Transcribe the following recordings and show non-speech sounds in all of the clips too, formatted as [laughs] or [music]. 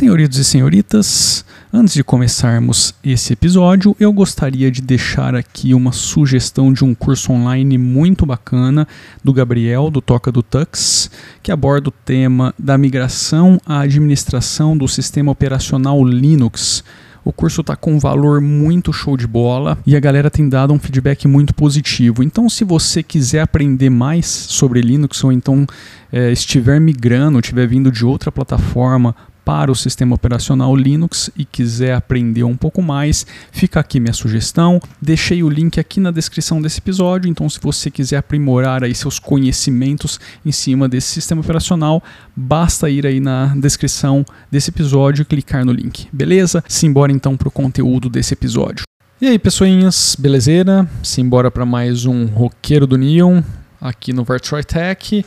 Senhoritos e senhoritas, antes de começarmos esse episódio, eu gostaria de deixar aqui uma sugestão de um curso online muito bacana do Gabriel, do Toca do Tux, que aborda o tema da migração à administração do sistema operacional Linux. O curso está com um valor muito show de bola e a galera tem dado um feedback muito positivo. Então, se você quiser aprender mais sobre Linux ou então é, estiver migrando, estiver vindo de outra plataforma para o sistema operacional Linux e quiser aprender um pouco mais, fica aqui minha sugestão. Deixei o link aqui na descrição desse episódio, então se você quiser aprimorar aí seus conhecimentos em cima desse sistema operacional, basta ir aí na descrição desse episódio e clicar no link. Beleza? Simbora então para o conteúdo desse episódio. E aí, pessoinhas, belezeira? Simbora para mais um Roqueiro do Neon aqui no Virtual Tech.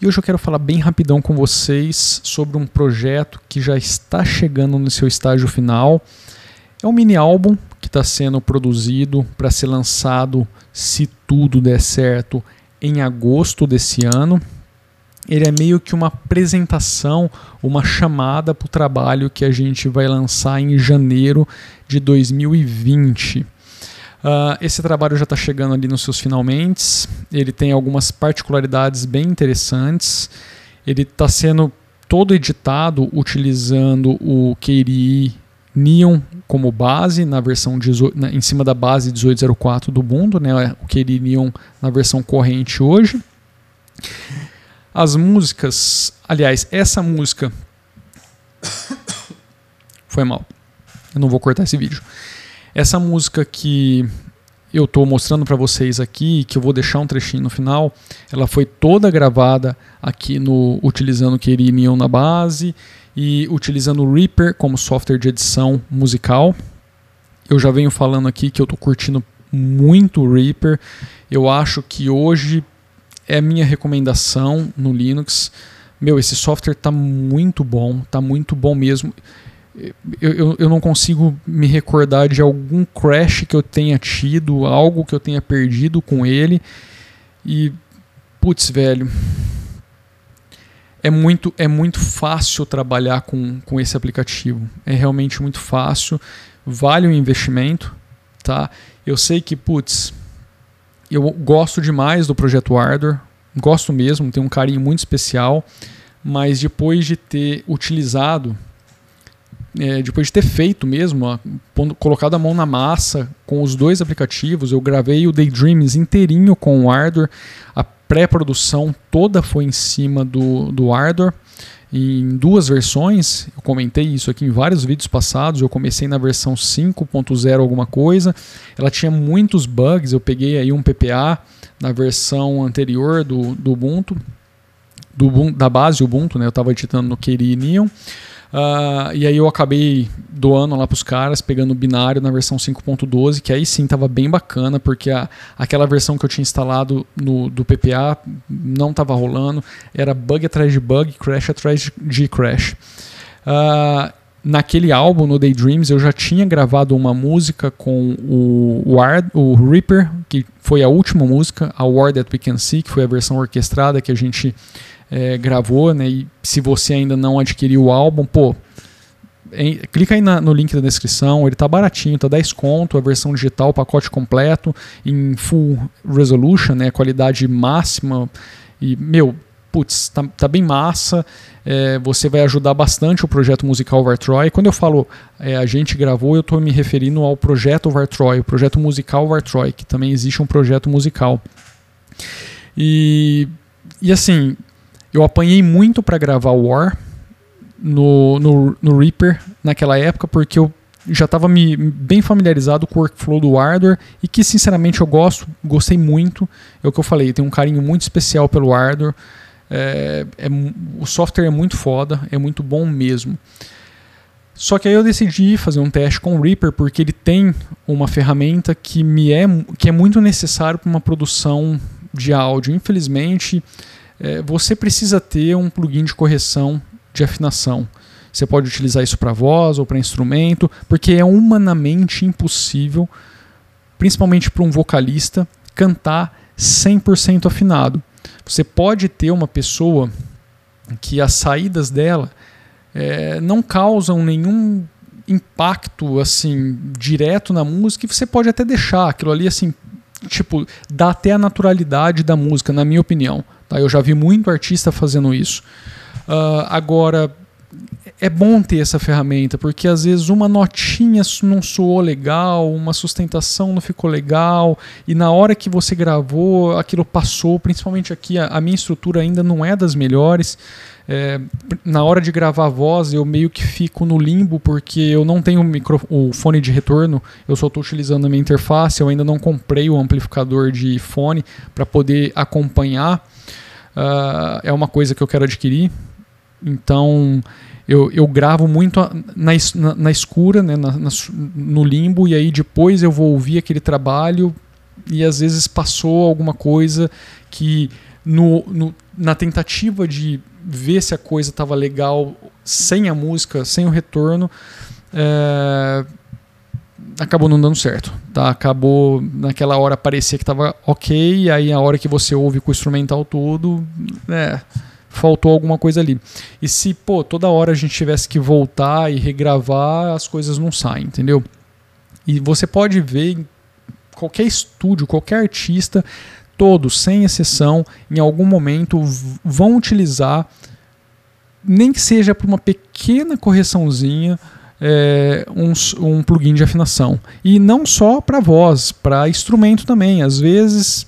E hoje eu quero falar bem rapidão com vocês sobre um projeto que já está chegando no seu estágio final. É um mini álbum que está sendo produzido para ser lançado, se tudo der certo, em agosto desse ano. Ele é meio que uma apresentação, uma chamada para o trabalho que a gente vai lançar em janeiro de 2020. Uh, esse trabalho já está chegando ali nos seus finalmente. Ele tem algumas particularidades bem interessantes. Ele está sendo todo editado utilizando o KDE Neon como base na versão 18, na, em cima da base 1804 do Ubuntu, né? O KDE Neon na versão corrente hoje. As músicas, aliás, essa música [coughs] foi mal. Eu não vou cortar esse vídeo. Essa música que eu estou mostrando para vocês aqui, que eu vou deixar um trechinho no final, ela foi toda gravada aqui no utilizando Neon na base e utilizando o Reaper como software de edição musical. Eu já venho falando aqui que eu estou curtindo muito o Reaper. Eu acho que hoje é minha recomendação no Linux. Meu, esse software está muito bom, está muito bom mesmo eu, eu, eu, não consigo me recordar de algum crash que eu tenha tido, algo que eu tenha perdido com ele. E, putz, velho, é muito, é muito fácil trabalhar com, com esse aplicativo. É realmente muito fácil, vale o investimento, tá? Eu sei que, putz, eu gosto demais do projeto Ardor, gosto mesmo, tenho um carinho muito especial, mas depois de ter utilizado é, depois de ter feito mesmo, pondo, colocado a mão na massa com os dois aplicativos, eu gravei o Daydreams inteirinho com o Ardor, a pré-produção toda foi em cima do, do Ardor, em duas versões, eu comentei isso aqui em vários vídeos passados, eu comecei na versão 5.0 alguma coisa, ela tinha muitos bugs, eu peguei aí um PPA na versão anterior do, do Ubuntu, do, da base Ubuntu, né, eu estava editando no KDE Neon, Uh, e aí eu acabei doando lá para os caras, pegando o binário na versão 5.12, que aí sim estava bem bacana, porque a, aquela versão que eu tinha instalado no, do PPA não estava rolando, era bug atrás de bug, crash atrás de crash. Uh, naquele álbum, no Daydreams, eu já tinha gravado uma música com o, Ward, o Reaper, que foi a última música, a War That We Can See, que foi a versão orquestrada que a gente é, gravou, né? E se você ainda não adquiriu o álbum, pô, em, clica aí na, no link da descrição, ele tá baratinho, tá 10 conto, a versão digital, o pacote completo, em full resolution, né? Qualidade máxima. E, meu, putz, tá, tá bem massa. É, você vai ajudar bastante o projeto musical Vartroy. Quando eu falo é, a gente gravou, eu estou me referindo ao projeto Vartroy, o projeto musical Vartroy, que também existe um projeto musical. E, e assim, eu apanhei muito para gravar War no, no, no, Reaper naquela época, porque eu já estava bem familiarizado com o workflow do Ardor e que sinceramente eu gosto, gostei muito. É o que eu falei, tenho um carinho muito especial pelo Ardor. É, é, o software é muito foda, é muito bom mesmo. Só que aí eu decidi fazer um teste com o Reaper porque ele tem uma ferramenta que me é que é muito necessário para uma produção de áudio. Infelizmente, é, você precisa ter um plugin de correção de afinação. Você pode utilizar isso para voz ou para instrumento, porque é humanamente impossível, principalmente para um vocalista, cantar 100% afinado. Você pode ter uma pessoa que as saídas dela é, não causam nenhum impacto assim direto na música e você pode até deixar aquilo ali assim tipo dá até a naturalidade da música na minha opinião tá eu já vi muito artista fazendo isso uh, agora é bom ter essa ferramenta, porque às vezes uma notinha não soou legal, uma sustentação não ficou legal, e na hora que você gravou, aquilo passou, principalmente aqui, a, a minha estrutura ainda não é das melhores. É, na hora de gravar a voz, eu meio que fico no limbo, porque eu não tenho micro, o fone de retorno, eu só estou utilizando a minha interface, eu ainda não comprei o amplificador de fone para poder acompanhar. Uh, é uma coisa que eu quero adquirir. Então, eu, eu gravo muito na, na, na escura, né, na, na, no limbo, e aí depois eu vou ouvir aquele trabalho e às vezes passou alguma coisa que no, no na tentativa de ver se a coisa estava legal sem a música, sem o retorno, é, acabou não dando certo. Tá? Acabou naquela hora parecia que estava ok, aí a hora que você ouve com o instrumental todo, é, faltou alguma coisa ali. E se, pô, toda hora a gente tivesse que voltar e regravar, as coisas não saem, entendeu? E você pode ver qualquer estúdio, qualquer artista, todos, sem exceção, em algum momento vão utilizar, nem que seja para uma pequena correçãozinha, é, um, um plugin de afinação. E não só para voz, para instrumento também. Às vezes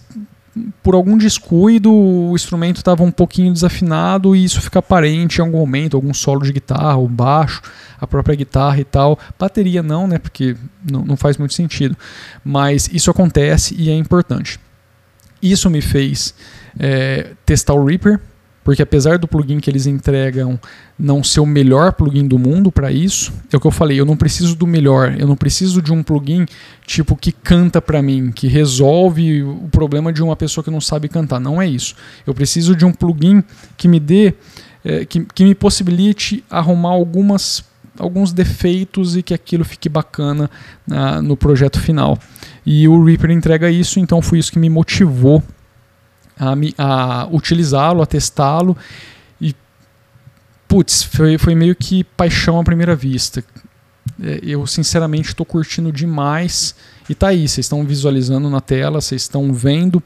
por algum descuido, o instrumento estava um pouquinho desafinado e isso fica aparente em algum momento, algum solo de guitarra, ou baixo, a própria guitarra e tal. Bateria não, né? Porque não, não faz muito sentido. Mas isso acontece e é importante. Isso me fez é, testar o Reaper, porque apesar do plugin que eles entregam não ser o melhor plugin do mundo para isso, é o que eu falei, eu não preciso do melhor, eu não preciso de um plugin tipo que canta para mim, que resolve o problema de uma pessoa que não sabe cantar, não é isso. Eu preciso de um plugin que me dê, é, que, que me possibilite arrumar algumas alguns defeitos e que aquilo fique bacana uh, no projeto final. E o Reaper entrega isso, então foi isso que me motivou a, a utilizá-lo, a testá-lo. E, putz, foi, foi meio que paixão à primeira vista. É, eu, sinceramente, estou curtindo demais. E tá aí, vocês estão visualizando na tela, vocês estão vendo.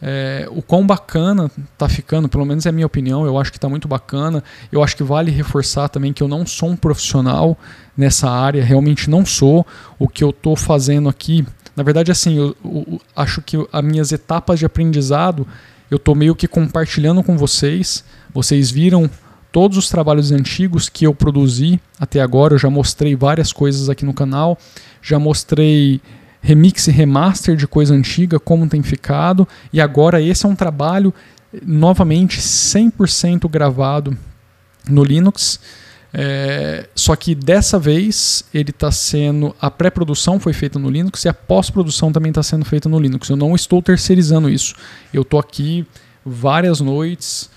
É, o quão bacana tá ficando, pelo menos é a minha opinião, eu acho que tá muito bacana. Eu acho que vale reforçar também que eu não sou um profissional nessa área, realmente não sou. O que eu tô fazendo aqui na verdade, assim, eu, eu acho que as minhas etapas de aprendizado eu estou meio que compartilhando com vocês. Vocês viram todos os trabalhos antigos que eu produzi até agora. Eu já mostrei várias coisas aqui no canal. Já mostrei remix e remaster de coisa antiga, como tem ficado. E agora esse é um trabalho novamente 100% gravado no Linux. É, só que dessa vez ele está sendo. A pré-produção foi feita no Linux e a pós-produção também está sendo feita no Linux. Eu não estou terceirizando isso. Eu estou aqui várias noites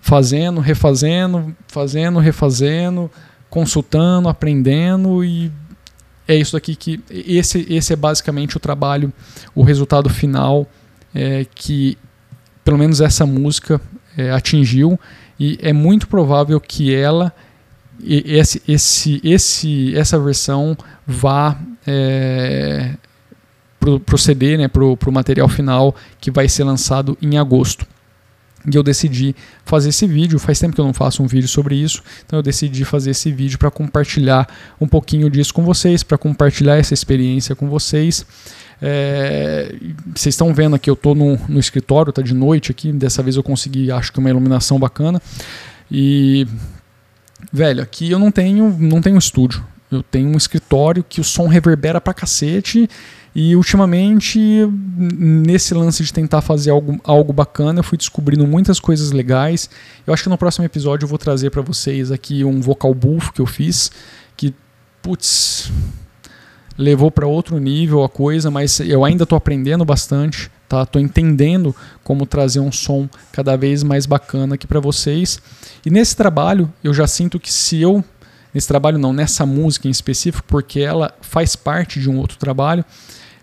fazendo, refazendo, fazendo, refazendo, consultando, aprendendo e é isso daqui que esse, esse é basicamente o trabalho, o resultado final é, que pelo menos essa música é, atingiu e é muito provável que ela esse, esse, esse, essa versão vá é, CD, né, para o material final que vai ser lançado em agosto. E eu decidi fazer esse vídeo. Faz tempo que eu não faço um vídeo sobre isso, então eu decidi fazer esse vídeo para compartilhar um pouquinho disso com vocês, para compartilhar essa experiência com vocês. É, vocês estão vendo aqui, eu estou no, no escritório, tá de noite aqui. Dessa vez eu consegui, acho que uma iluminação bacana. E velho, aqui eu não tenho, não tenho estúdio. Eu tenho um escritório que o som reverbera pra cacete. E ultimamente, nesse lance de tentar fazer algo, algo bacana, eu fui descobrindo muitas coisas legais. Eu acho que no próximo episódio eu vou trazer para vocês aqui um vocal booth que eu fiz, que, putz, levou para outro nível a coisa, mas eu ainda estou aprendendo bastante, tá? Tô entendendo como trazer um som cada vez mais bacana aqui para vocês. E nesse trabalho, eu já sinto que se eu nesse trabalho não, nessa música em específico, porque ela faz parte de um outro trabalho,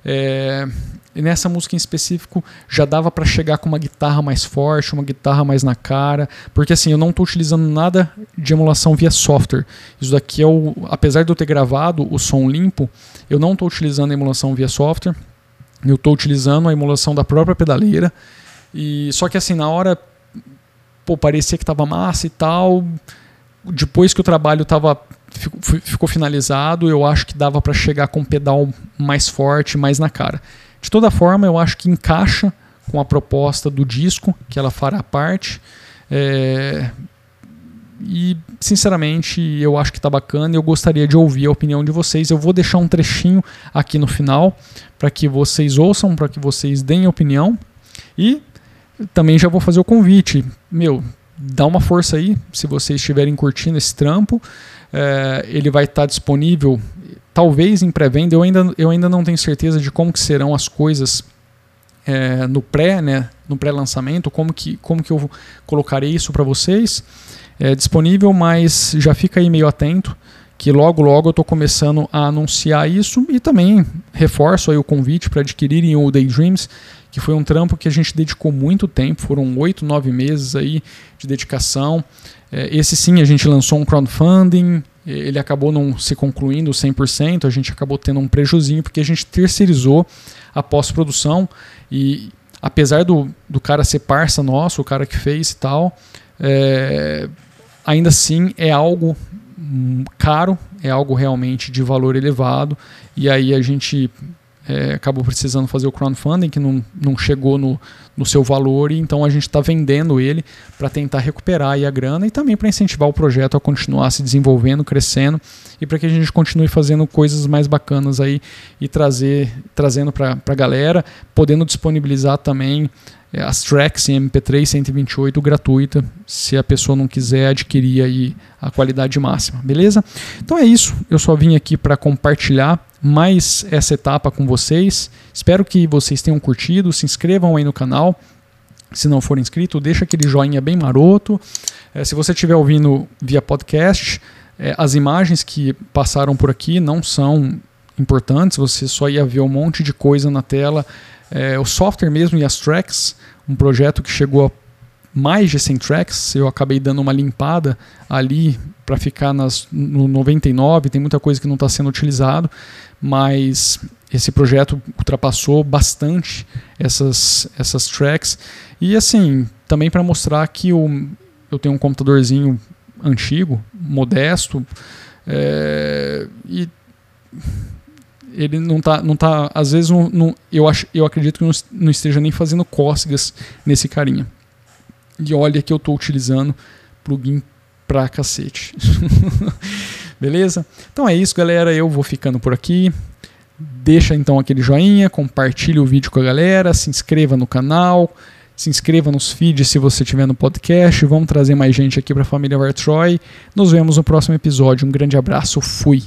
é, nessa música em específico já dava para chegar com uma guitarra mais forte, uma guitarra mais na cara, porque assim, eu não estou utilizando nada de emulação via software. Isso daqui é o, apesar de eu ter gravado o som limpo, eu não estou utilizando a emulação via software. Eu estou utilizando a emulação da própria pedaleira. E só que assim, na hora pô, parecia que estava massa e tal. Depois que o trabalho tava, ficou finalizado, eu acho que dava para chegar com um pedal mais forte, mais na cara. De toda forma, eu acho que encaixa com a proposta do disco, que ela fará parte. É... E, sinceramente, eu acho que está bacana eu gostaria de ouvir a opinião de vocês. Eu vou deixar um trechinho aqui no final para que vocês ouçam, para que vocês deem opinião. E também já vou fazer o convite. Meu, dá uma força aí, se vocês estiverem curtindo esse trampo. É, ele vai estar tá disponível talvez em pré-venda, eu ainda, eu ainda não tenho certeza de como que serão as coisas é, no pré, né, no pré-lançamento, como que, como que eu colocarei isso para vocês. É disponível, mas já fica aí meio atento, que logo logo eu estou começando a anunciar isso e também reforço aí o convite para adquirirem o Daydreams, que foi um trampo que a gente dedicou muito tempo, foram oito, nove meses aí de dedicação. É, esse sim a gente lançou um crowdfunding, ele acabou não se concluindo 100%, a gente acabou tendo um prejuzinho porque a gente terceirizou a pós-produção e apesar do, do cara ser parça nosso, o cara que fez e tal, é, ainda assim é algo caro, é algo realmente de valor elevado e aí a gente é, acabou precisando fazer o crowdfunding, que não, não chegou no, no seu valor, e então a gente está vendendo ele para tentar recuperar a grana e também para incentivar o projeto a continuar se desenvolvendo, crescendo e para que a gente continue fazendo coisas mais bacanas aí e trazer, trazendo para a galera, podendo disponibilizar também é, as tracks em MP3 128 gratuita, se a pessoa não quiser adquirir aí a qualidade máxima, beleza? Então é isso, eu só vim aqui para compartilhar mais essa etapa com vocês. Espero que vocês tenham curtido, se inscrevam aí no canal. Se não for inscrito, deixa aquele joinha bem maroto. É, se você estiver ouvindo via podcast, é, as imagens que passaram por aqui não são importantes, você só ia ver um monte de coisa na tela. É, o software mesmo e as tracks, um projeto que chegou a mais de 100 tracks, eu acabei dando uma limpada ali para ficar nas, no 99, tem muita coisa que não está sendo utilizado, mas esse projeto ultrapassou bastante essas, essas tracks. E assim, também para mostrar que eu, eu tenho um computadorzinho antigo, modesto, é, e ele não tá, não tá às vezes não, não, eu, acho, eu acredito que não, esteja nem fazendo cócegas nesse carinha. E olha que eu estou utilizando plugin pra cacete. [laughs] Beleza? Então é isso, galera. Eu vou ficando por aqui. Deixa então aquele joinha, compartilhe o vídeo com a galera, se inscreva no canal, se inscreva nos feeds se você estiver no podcast. Vamos trazer mais gente aqui para a família Vartroy. Nos vemos no próximo episódio. Um grande abraço. Fui.